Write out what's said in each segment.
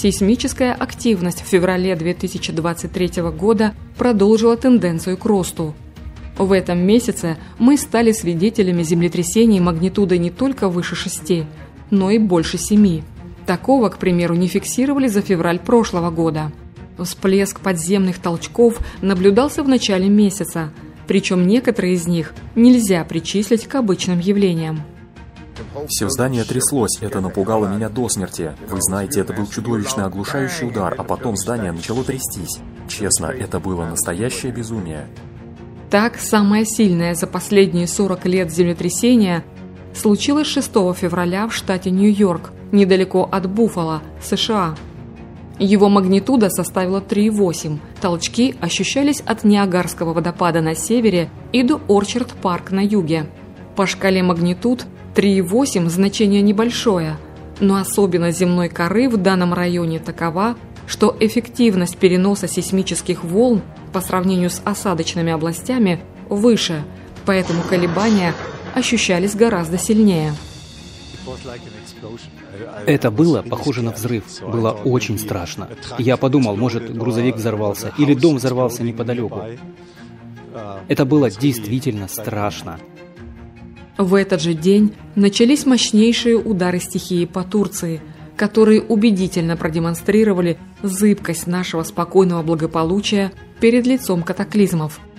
Сейсмическая активность в феврале 2023 года продолжила тенденцию к росту. В этом месяце мы стали свидетелями землетрясений магнитудой не только выше 6, но и больше 7. Такого, к примеру, не фиксировали за февраль прошлого года. Всплеск подземных толчков наблюдался в начале месяца, причем некоторые из них нельзя причислить к обычным явлениям. Все здание тряслось, это напугало меня до смерти. Вы знаете, это был чудовищный оглушающий удар, а потом здание начало трястись. Честно, это было настоящее безумие. Так, самое сильное за последние 40 лет землетрясение случилось 6 февраля в штате Нью-Йорк, недалеко от Буффало, США. Его магнитуда составила 3,8. Толчки ощущались от Ниагарского водопада на севере и до Орчард-парк на юге. По шкале магнитуд 3,8 значение небольшое, но особенность земной коры в данном районе такова, что эффективность переноса сейсмических волн по сравнению с осадочными областями выше, поэтому колебания ощущались гораздо сильнее. Это было похоже на взрыв. Было очень страшно. Я подумал, может, грузовик взорвался или дом взорвался неподалеку. Это было действительно страшно. В этот же день начались мощнейшие удары стихии по Турции, которые убедительно продемонстрировали зыбкость нашего спокойного благополучия перед лицом катаклизмов –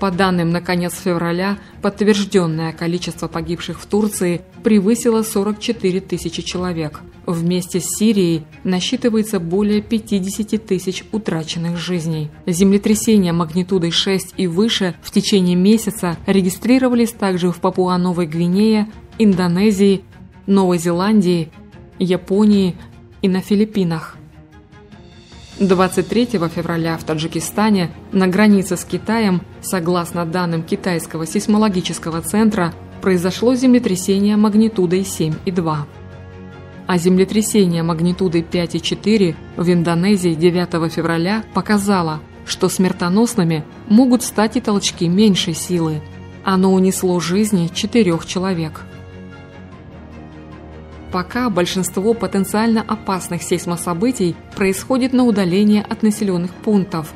по данным на конец февраля, подтвержденное количество погибших в Турции превысило 44 тысячи человек. Вместе с Сирией насчитывается более 50 тысяч утраченных жизней. Землетрясения магнитудой 6 и выше в течение месяца регистрировались также в Папуа-Новой Гвинее, Индонезии, Новой Зеландии, Японии и на Филиппинах. 23 февраля в Таджикистане на границе с Китаем, согласно данным китайского сейсмологического центра, произошло землетрясение магнитудой 7,2. А землетрясение магнитудой 5,4 в Индонезии 9 февраля показало, что смертоносными могут стать и толчки меньшей силы. Оно унесло жизни четырех человек. Пока большинство потенциально опасных сейсмособытий происходит на удалении от населенных пунктов,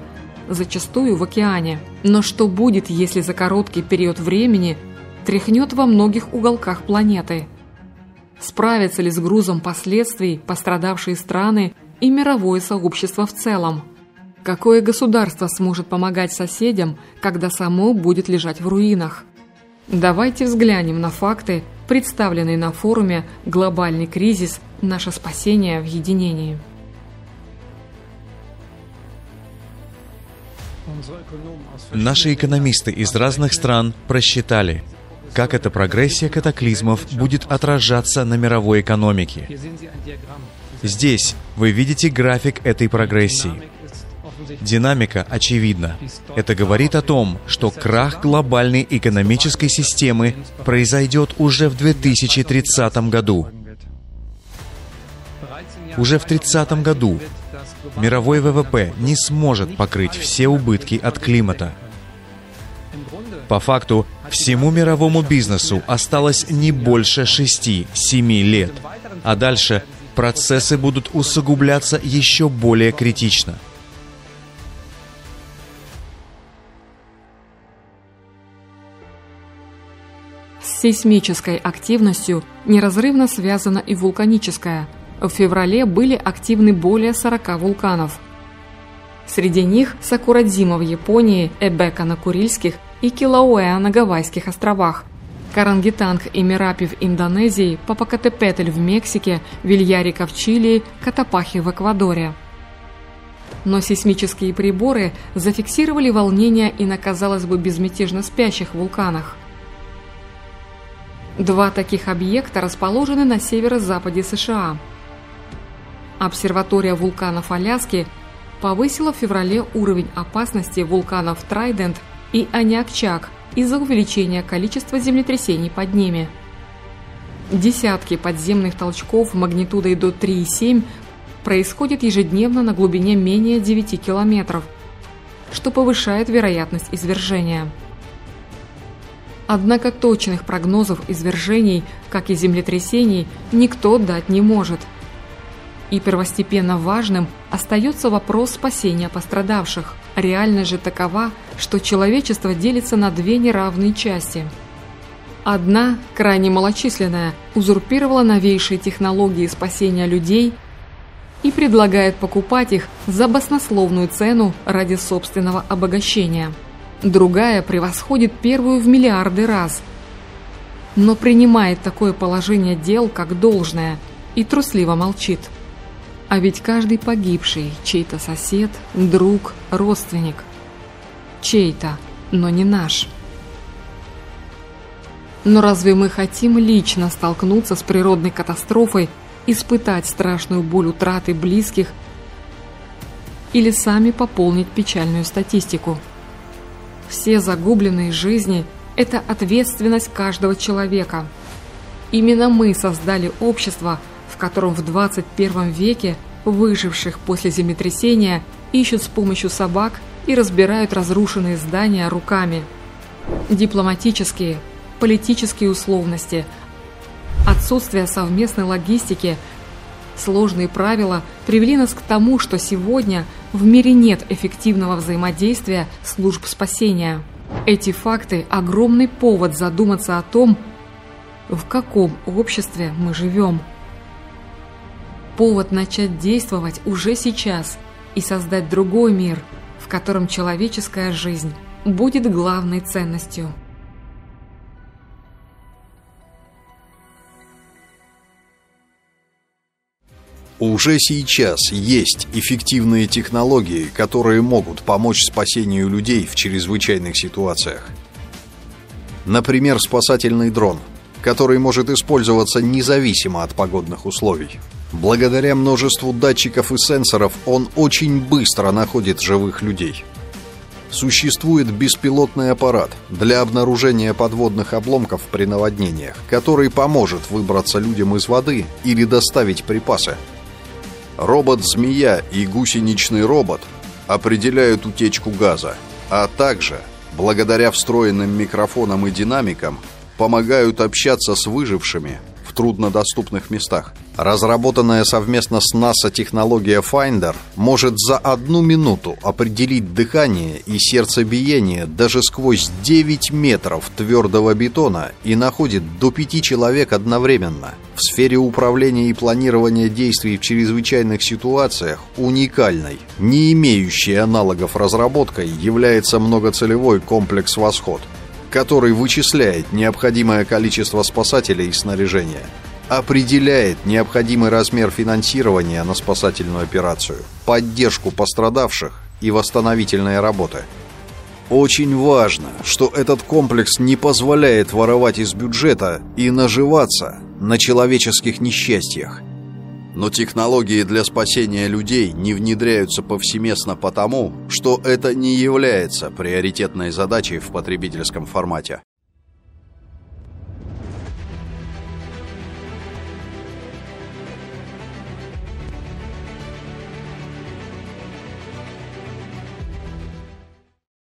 зачастую в океане. Но что будет, если за короткий период времени тряхнет во многих уголках планеты? Справятся ли с грузом последствий пострадавшие страны и мировое сообщество в целом? Какое государство сможет помогать соседям, когда само будет лежать в руинах? Давайте взглянем на факты, представленные на форуме «Глобальный кризис. Наше спасение в единении». Наши экономисты из разных стран просчитали, как эта прогрессия катаклизмов будет отражаться на мировой экономике. Здесь вы видите график этой прогрессии. Динамика очевидна. Это говорит о том, что крах глобальной экономической системы произойдет уже в 2030 году. Уже в 30 году мировой ВВП не сможет покрыть все убытки от климата. По факту, всему мировому бизнесу осталось не больше 6-7 лет, а дальше процессы будут усугубляться еще более критично – Сейсмической активностью неразрывно связана и вулканическая. В феврале были активны более 40 вулканов. Среди них Сакурадзима в Японии, Эбека на Курильских и Килауэа на Гавайских островах, Карангитанг и Мерапи в Индонезии, Папакатепетль в Мексике, Вильярика в Чили, Катапахи в Эквадоре. Но сейсмические приборы зафиксировали волнения и на, казалось бы, безмятежно спящих вулканах. Два таких объекта расположены на северо-западе США. Обсерватория вулканов Аляски повысила в феврале уровень опасности вулканов Трайдент и Аниакчак из-за увеличения количества землетрясений под ними. Десятки подземных толчков магнитудой до 3,7 происходят ежедневно на глубине менее 9 километров, что повышает вероятность извержения. Однако точных прогнозов извержений, как и землетрясений, никто дать не может. И первостепенно важным остается вопрос спасения пострадавших. Реальность же такова, что человечество делится на две неравные части. Одна, крайне малочисленная, узурпировала новейшие технологии спасения людей и предлагает покупать их за баснословную цену ради собственного обогащения. Другая превосходит первую в миллиарды раз, но принимает такое положение дел как должное и трусливо молчит. А ведь каждый погибший – чей-то сосед, друг, родственник. Чей-то, но не наш. Но разве мы хотим лично столкнуться с природной катастрофой, испытать страшную боль утраты близких или сами пополнить печальную статистику? Все загубленные жизни – это ответственность каждого человека. Именно мы создали общество – котором в 21 веке выживших после землетрясения ищут с помощью собак и разбирают разрушенные здания руками. Дипломатические, политические условности, отсутствие совместной логистики, сложные правила привели нас к тому, что сегодня в мире нет эффективного взаимодействия служб спасения. Эти факты – огромный повод задуматься о том, в каком обществе мы живем повод начать действовать уже сейчас и создать другой мир, в котором человеческая жизнь будет главной ценностью. Уже сейчас есть эффективные технологии, которые могут помочь спасению людей в чрезвычайных ситуациях. Например, спасательный дрон, который может использоваться независимо от погодных условий. Благодаря множеству датчиков и сенсоров он очень быстро находит живых людей. Существует беспилотный аппарат для обнаружения подводных обломков при наводнениях, который поможет выбраться людям из воды или доставить припасы. Робот-змея и гусеничный робот определяют утечку газа, а также, благодаря встроенным микрофонам и динамикам, помогают общаться с выжившими в труднодоступных местах. Разработанная совместно с НАСА технология Finder может за одну минуту определить дыхание и сердцебиение даже сквозь 9 метров твердого бетона и находит до 5 человек одновременно. В сфере управления и планирования действий в чрезвычайных ситуациях уникальной, не имеющей аналогов разработкой является многоцелевой комплекс «Восход», который вычисляет необходимое количество спасателей и снаряжения – определяет необходимый размер финансирования на спасательную операцию, поддержку пострадавших и восстановительные работы. Очень важно, что этот комплекс не позволяет воровать из бюджета и наживаться на человеческих несчастьях. Но технологии для спасения людей не внедряются повсеместно потому, что это не является приоритетной задачей в потребительском формате.